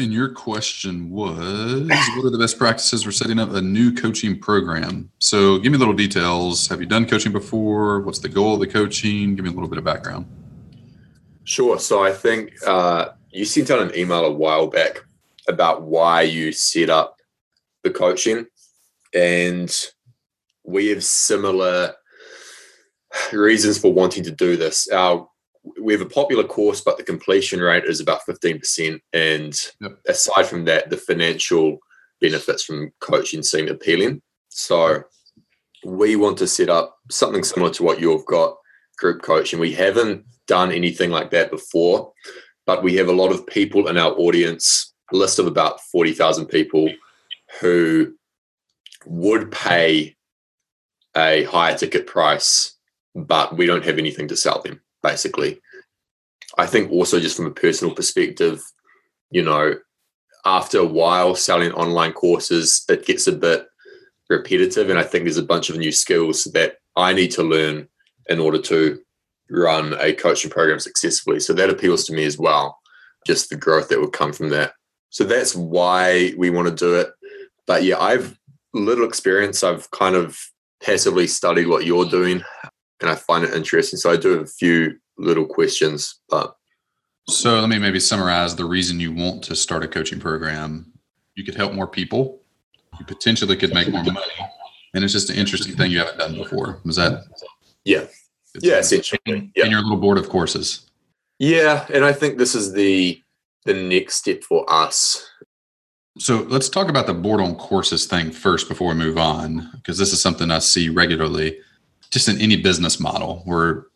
And your question was what are the best practices for setting up a new coaching program? So give me little details. Have you done coaching before? What's the goal of the coaching? Give me a little bit of background. Sure. So I think uh, you sent out an email a while back about why you set up the coaching. And we have similar reasons for wanting to do this. Our we have a popular course, but the completion rate is about 15%. And yep. aside from that, the financial benefits from coaching seem appealing. So we want to set up something similar to what you've got group coaching. We haven't done anything like that before, but we have a lot of people in our audience, a list of about 40,000 people who would pay a higher ticket price, but we don't have anything to sell them basically. I think also just from a personal perspective, you know, after a while selling online courses, it gets a bit repetitive. And I think there's a bunch of new skills that I need to learn in order to run a coaching program successfully. So that appeals to me as well, just the growth that would come from that. So that's why we want to do it. But yeah, I've little experience. I've kind of passively studied what you're doing and I find it interesting. So I do have a few little questions, but so let me maybe summarize the reason you want to start a coaching program. You could help more people. You potentially could make more money, and it's just an interesting thing you haven't done before. Was that? Yeah. yeah, essentially. Yeah. And your little bored of courses. Yeah, and I think this is the the next step for us. So let's talk about the bored on courses thing first before we move on, because this is something I see regularly just in any business model where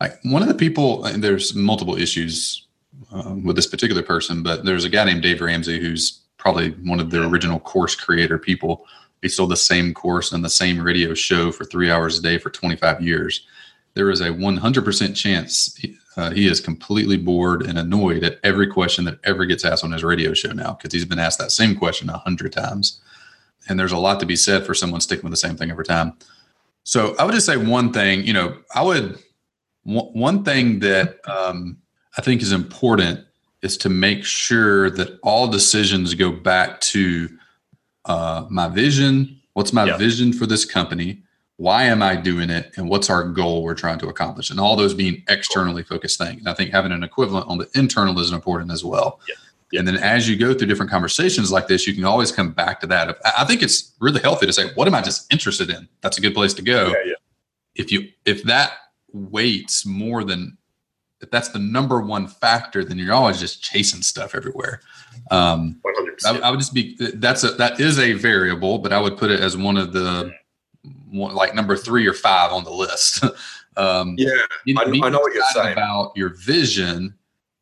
like one of the people there's multiple issues um, with this particular person but there's a guy named dave ramsey who's probably one of the original course creator people. He sold the same course and the same radio show for three hours a day for 25 years. There is a 100% chance he, uh, he is completely bored and annoyed at every question that ever gets asked on his radio show now because he's been asked that same question a hundred times. And there's a lot to be said for someone sticking with the same thing every time so I would just say one thing, you know, I would, one thing that um, I think is important is to make sure that all decisions go back to uh, my vision. What's my vision for this company? Why am I doing it? And what's our goal we're trying to accomplish? And all those being externally focused things. And I think having an equivalent on the internal is important as well. And then as you go through different conversations like this, you can always come back to that. I think it's really healthy to say, what am I just interested in? That's a good place to go. Yeah, yeah. If you if that weights more than if that's the number one factor, then you're always just chasing stuff everywhere. Um, I, I, would just be that's a that is a variable, but I would put it as one of the one, like number three or five on the list. um, yeah, I, I know what you're saying about your vision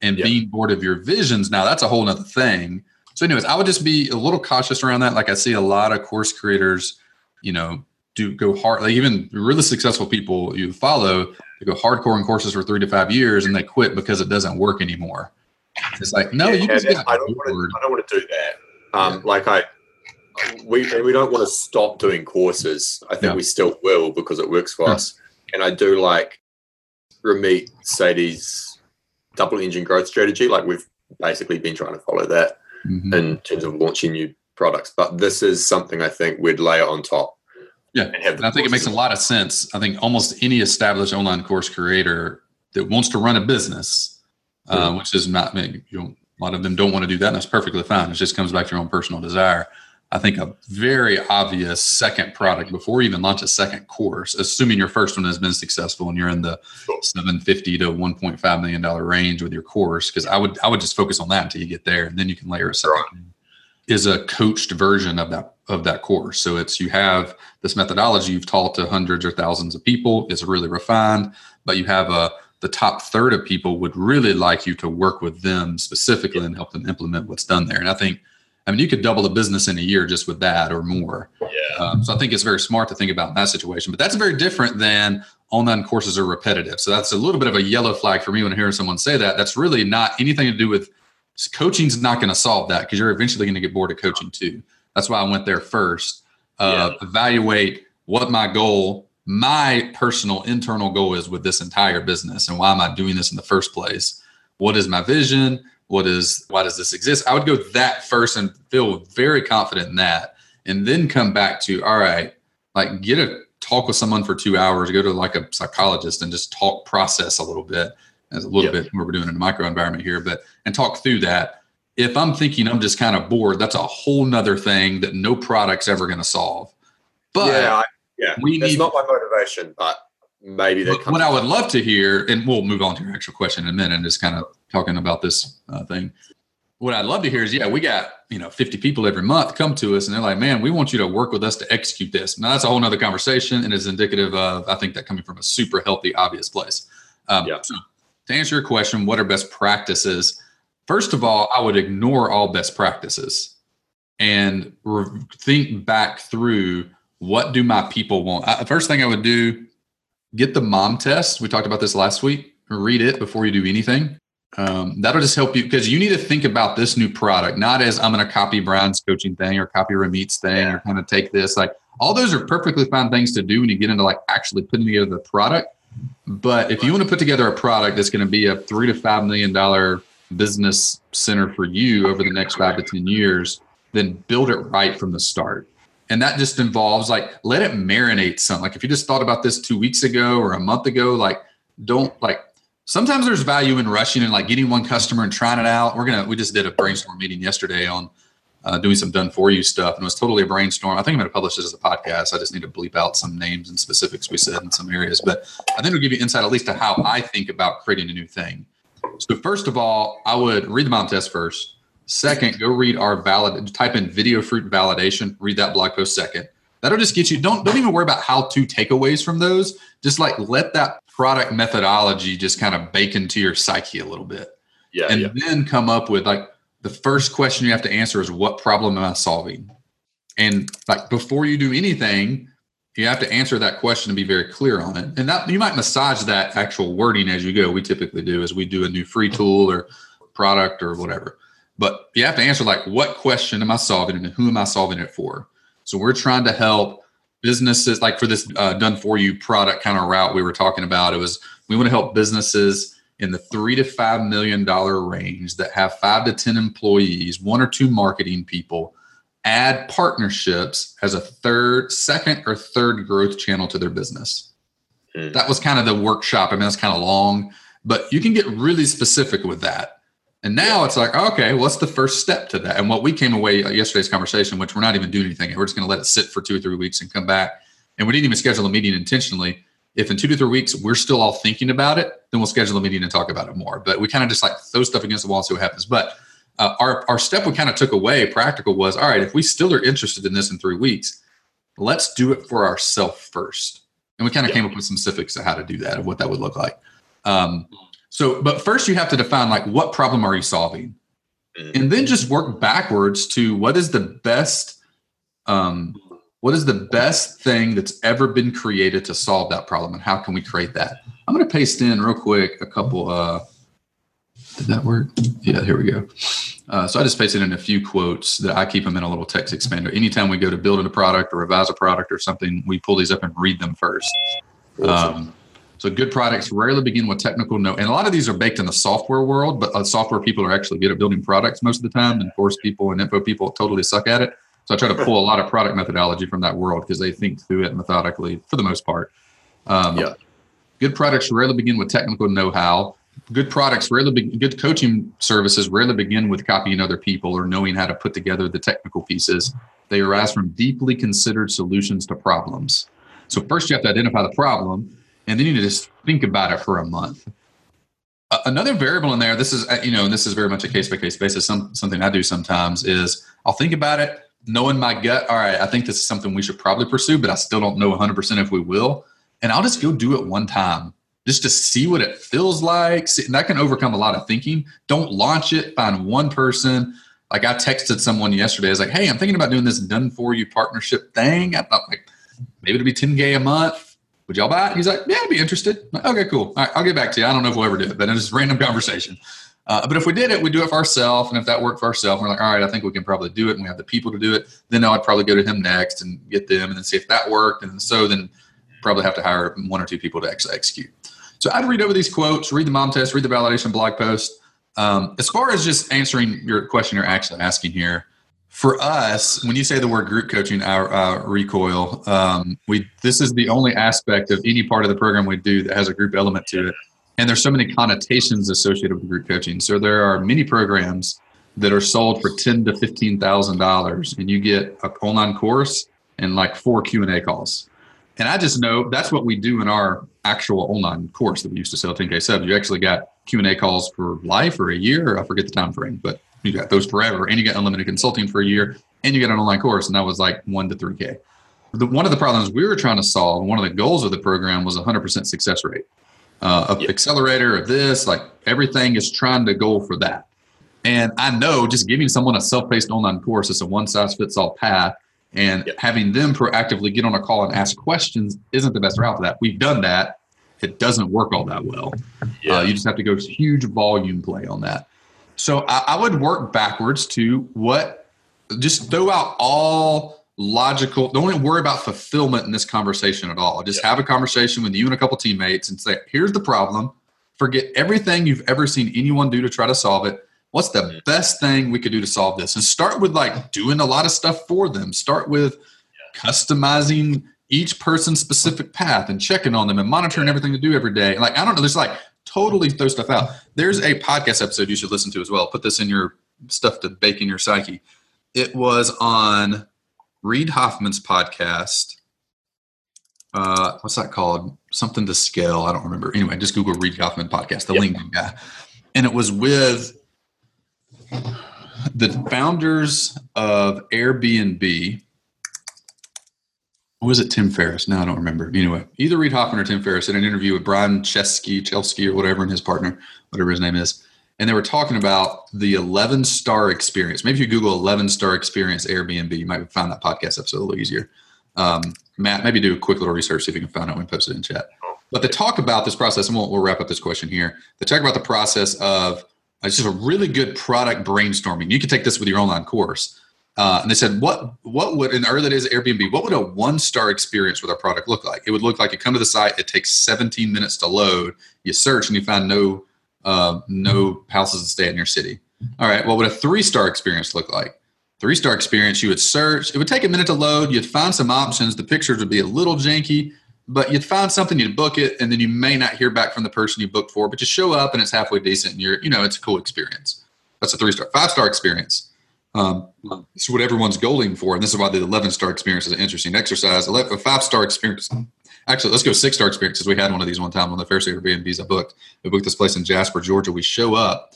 and being bored of your visions now that's a whole nother thing. So anyways i would just be a little cautious around that. Like i see a lot of course creators you know do go hard like even really successful people you follow they go hardcore in courses for three to five years and they quit because it doesn't work anymore. It's like no yeah, you just I don't, want to, I don't want to do that. Um, yeah. like i we we don't want to stop doing courses. I think no. we still will because it works for us. And i do like Ramit Sethi's double engine growth strategy. Like we've basically been trying to follow that mm-hmm. in terms of launching new products. But this is something I think we'd layer on top. Yeah. And, and I think it makes a lot of sense. I think almost any established online course creator that wants to run a business, mm-hmm. uh, which is not, you know, a lot of them don't want to do that. And that's perfectly fine. It just comes back to your own personal desire. I think a very obvious second product before you even launch a second course, assuming your first one has been successful and you're in the 750 to 1.5 million dollar range with your course, because I would I would just focus on that until you get there, and then you can layer a second. Right. Is a coached version of that of that course. So it's you have this methodology you've taught to hundreds or thousands of people. It's really refined, but you have a the top third of people would really like you to work with them specifically and help them implement what's done there. And I think I mean, you could double the business in a year just with that or more. Yeah. Um, so I think it's very smart to think about in that situation. But that's very different than online courses are repetitive. So that's a little bit of a yellow flag for me when hearing someone say that. That's really not anything to do with coaching's not going to solve that because you're eventually going to get bored of coaching too. That's why I went there first. Uh, yeah. Evaluate what my goal, my personal internal goal is with this entire business and why am I doing this in the first place? What is my vision? What is why does this exist? I would go that first and feel very confident in that and then come back to all right like get a talk with someone for two hours go to like a psychologist and just talk process a little bit as a little yep. bit what we're doing in a micro environment here but and talk through that. If i'm thinking i'm just kind of bored that's a whole nother thing that no product's ever going to solve. But yeah I, yeah we that's need, not my motivation but maybe that what i would love to hear and we'll move on to your actual question in a minute and just kind of talking about this uh, thing what I'd love to hear is, yeah, we got, you know, 50 people every month come to us and they're like, man, we want you to work with us to execute this. Now that's a whole nother conversation and is indicative of, I think that coming from a super healthy, obvious place. Um, yeah. So to answer your question, what are best practices? First of all, I would ignore all best practices and re- think back through what do my people want. I, first thing I would do, get the mom test. We talked about this last week. Read it before you do anything um, that'll just help you because you need to think about this new product not as I'm going to copy Brian's coaching thing or copy Ramit's thing yeah. or kind of take this. Like all those are perfectly fine things to do when you get into like actually putting together the product. But if you want to put together a product that's going to be a three to five million dollar business center for you over the next five to ten years, then build it right from the start. And that just involves like let it marinate some. Like if you just thought about this two weeks ago or a month ago, like don't like sometimes there's value in rushing and like getting one customer and trying it out. We're gonna we just did a brainstorm meeting yesterday on uh, doing some done for you stuff, and it was totally a brainstorm. I think I'm gonna publish this as a podcast. I just need to bleep out some names and specifics we said in some areas, but I think it'll give you insight at least to how I think about creating a new thing. So first of all, I would read the mom test first. Second, go read our valid. Type in Videofruit validation. Read that blog post second. That'll just get you. Don't don't even worry about how to takeaways from those. Just like let that product methodology just kind of bake into your psyche a little bit. Yeah. And yeah. then come up with like the first question you have to answer is what problem am I solving? And like before you do anything, you have to answer that question and be very clear on it. And that you might massage that actual wording as you go. We typically do as we do a new free tool or product or whatever. But you have to answer like what question am I solving and who am I solving it for? So we're trying to help businesses like for this uh, done for you product kind of route we were talking about it was we want to help businesses in the three to five million dollar range that have five to ten employees one or two marketing people add partnerships as a third second or third growth channel to their business mm. that was kind of the workshop i mean that's kind of long but you can get really specific with that and now it's like, okay, what's the first step to that? And what we came away yesterday's conversation, which we're not even doing anything, we're just going to let it sit for two or three weeks and come back. And we didn't even schedule a meeting intentionally. If in two to three weeks we're still all thinking about it, then we'll schedule a meeting and talk about it more. But we kind of just like throw stuff against the wall and see what happens. But uh, our our step we kind of took away practical was all right. If we still are interested in this in three weeks, let's do it for ourselves first. And we kind of yeah. came up with some specifics of how to do that and what that would look like. Um, so, but first you have to define like what problem are you solving? And then just work backwards to what is the best um what is the best thing that's ever been created to solve that problem and how can we create that? I'm going to paste in real quick a couple uh did that work? Yeah, here we go. Uh, so I just pasted in a few quotes that I keep them in a little text expander. Anytime we go to build a product or revise a product or something, we pull these up and read them first. Um, so good products rarely begin with technical know. And a lot of these are baked in the software world, but uh, software people are actually good at building products most of the time. And force people and info people totally suck at it. So I try to pull a lot of product methodology from that world because they think through it methodically for the most part. Um, yeah. Good products rarely begin with technical know-how. Good products rarely be, good coaching services rarely begin with copying other people or knowing how to put together the technical pieces. They arise from deeply considered solutions to problems. So first you have to identify the problem and then you need to just think about it for a month. Another variable in there, this is uh, you know, and this is very much a case by case basis. Some something I do sometimes is I'll think about it, knowing my gut. All right, I think this is something we should probably pursue, but I still don't know 100 percent if we will. And I'll just go do it one time just to see what it feels like. And that can overcome a lot of thinking. Don't launch it. Find one person. Like I texted someone yesterday. I was like, "Hey, I'm thinking about doing this done for you partnership thing. I thought like maybe it'll be 10k a month would y'all buy it? He's like, yeah, I'd be interested. Like, okay, cool. All right, I'll get back to you. I don't know if we'll ever do it, but it's just random conversation. Uh, but if we did it, we'd do it for ourselves. And if that worked for ourselves, we're like, all right, I think we can probably do it. And we have the people to do it. Then I'd probably go to him next and get them and then see if that worked. And so then probably have to hire one or two people to actually execute. So I'd read over these quotes, read the mom test, read the validation blog post. Um, as far as just answering your question you're actually asking here, for us, when you say the word group coaching, our uh, recoil, um, we this is the only aspect of any part of the program we do that has a group element to it, and there's so many connotations associated with group coaching. So there are many programs that are sold for ten to fifteen thousand dollars, and you get an online course and like four Q and A calls. And I just know that's what we do in our actual online course that we used to sell 10K subs. You actually got Q&A calls for life or a year. I forget the time frame, but you got those forever. And you get unlimited consulting for a year and you get an online course. And that was like one to 3K. The, one of the problems we were trying to solve, one of the goals of the program was 100% success rate. Uh, of yep. accelerator of this, like everything is trying to go for that. And I know just giving someone a self-paced online course is a one size fits all path and yep. having them proactively get on a call and ask questions isn't the best route for that. We've done that. It doesn't work all that well. Yeah. Uh, you just have to go huge volume play on that. So I, I would work backwards to what, just throw out all logical, don't even worry about fulfillment in this conversation at all. Just yep. have a conversation with you and a couple teammates and say, here's the problem. Forget everything you've ever seen anyone do to try to solve it what's the mm-hmm. best thing we could do to solve this and start with like doing a lot of stuff for them start with customizing each person's specific path and checking on them and monitoring everything to do every day like i don't know there's like totally throw stuff out there's a podcast episode you should listen to as well put this in your stuff to bake in your psyche it was on Reid Hoffman's podcast uh, what's that called? Something to scale. I don't remember. Anyway, just Google Reid Hoffman podcast, the yep. LinkedIn guy. And it was with the founders of Airbnb. Was it Tim Ferriss? No, I don't remember. Anyway, either Reid Hoffman or Tim Ferriss in an interview with Brian Chesky, Chelsky, or whatever, and his partner, whatever his name is. And they were talking about the 11 star experience. Maybe if you Google 11 star experience Airbnb, you might find that podcast episode a little easier. Um, Matt, maybe do a quick little research, see if you can find out when it in chat. But they talk about this process, and we'll, we'll wrap up this question here. They talk about the process of it's just a really good product brainstorming. You can take this with your online course. Uh, and they said, what what would in early days of Airbnb, what would a one star experience with our product look like? It would look like you come to the site, it takes 17 minutes to load. You search and you find no uh, no houses to stay in your city. All right, what would a three star experience look like? Three star experience, you would search. It would take a minute to load. You'd find some options. The pictures would be a little janky but you'd find something, you'd book it, and then you may not hear back from the person you booked for, but you show up and it's halfway decent and you're, you know, it's a cool experience. That's a three star, five star experience. Um, it's what everyone's going for. And this is why the 11 star experience is an interesting exercise. A five star experience. Actually, let's go six star experiences. We had one of these one time on the first Airbnbs I booked. We booked this place in Jasper, Georgia. We show up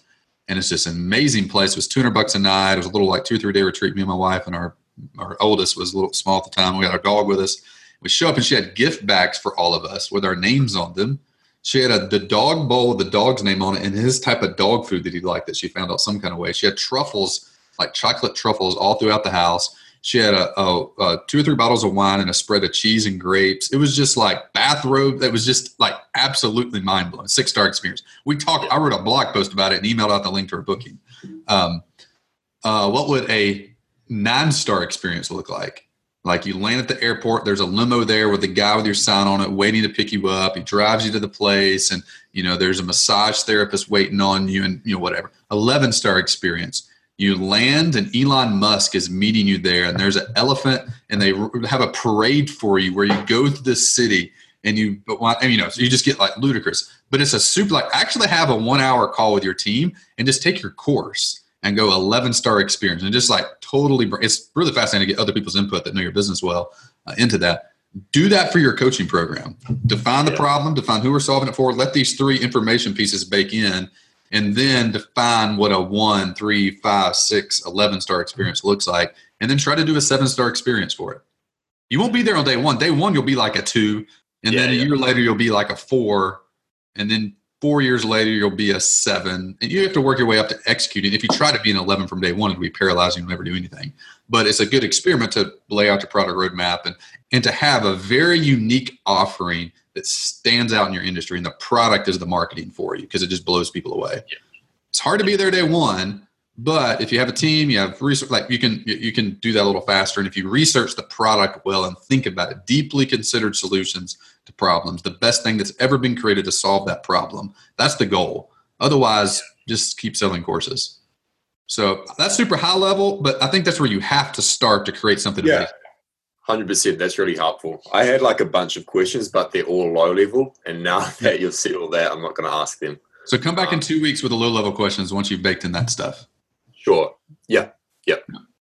and it's just an amazing place. It was 200 bucks a night. It was a little like two or three day retreat. Me and my wife and our, our oldest was a little small at the time. We had our dog with us we show up and she had gift bags for all of us with our names on them. She had a, the dog bowl with the dog's name on it and his type of dog food that he liked that she found out some kind of way. She had truffles, like chocolate truffles, all throughout the house. She had a, a, a, two or three bottles of wine and a spread of cheese and grapes. It was just like bathrobe. That was just like absolutely mind blowing. Six star experience. We talked. I wrote a blog post about it and emailed out the link to her booking. Um, uh, what would a nine star experience look like? Like you land at the airport, there's a limo there with a guy with your sign on it waiting to pick you up. He drives you to the place, and you know there's a massage therapist waiting on you, and you know whatever. Eleven star experience. You land, and Elon Musk is meeting you there, and there's an elephant, and they have a parade for you where you go through the city, and you, and, you know, so you just get like ludicrous. But it's a super like actually have a one hour call with your team and just take your course and go 11 star experience and just like totally it's really fascinating to get other people's input that know your business well uh, into that do that for your coaching program define the yeah. problem define who we're solving it for let these three information pieces bake in and then define what a one three five six 11 star experience mm-hmm. looks like and then try to do a seven star experience for it. You won't be there on day one. Day one you'll be like a two and yeah, then a yeah. year later you'll be like a four and then four years later you'll be a seven and you have to work your way up to executing. If you try to be an 11 from day one it'll be paralyzing you'll never do anything. But it's a good experiment to lay out your product roadmap and and to have a very unique offering that stands out in your industry and the product is the marketing for you because it just blows people away yeah. it's hard to be there day one but if you have a team you have research like you can you can do that a little faster and if you research the product well and think about it deeply considered solutions to problems, the best thing that's ever been created to solve that problem. That's the goal. Otherwise, just keep selling courses. So that's super high level, but I think that's where you have to start to create something. Yeah. Hundred percent. That's really helpful. I had like a bunch of questions, but they're all low level. And now that you've said all that, I'm not going to ask them. So come back um, in two weeks with the low level questions once you've baked in that stuff. Sure. Yeah. Yeah.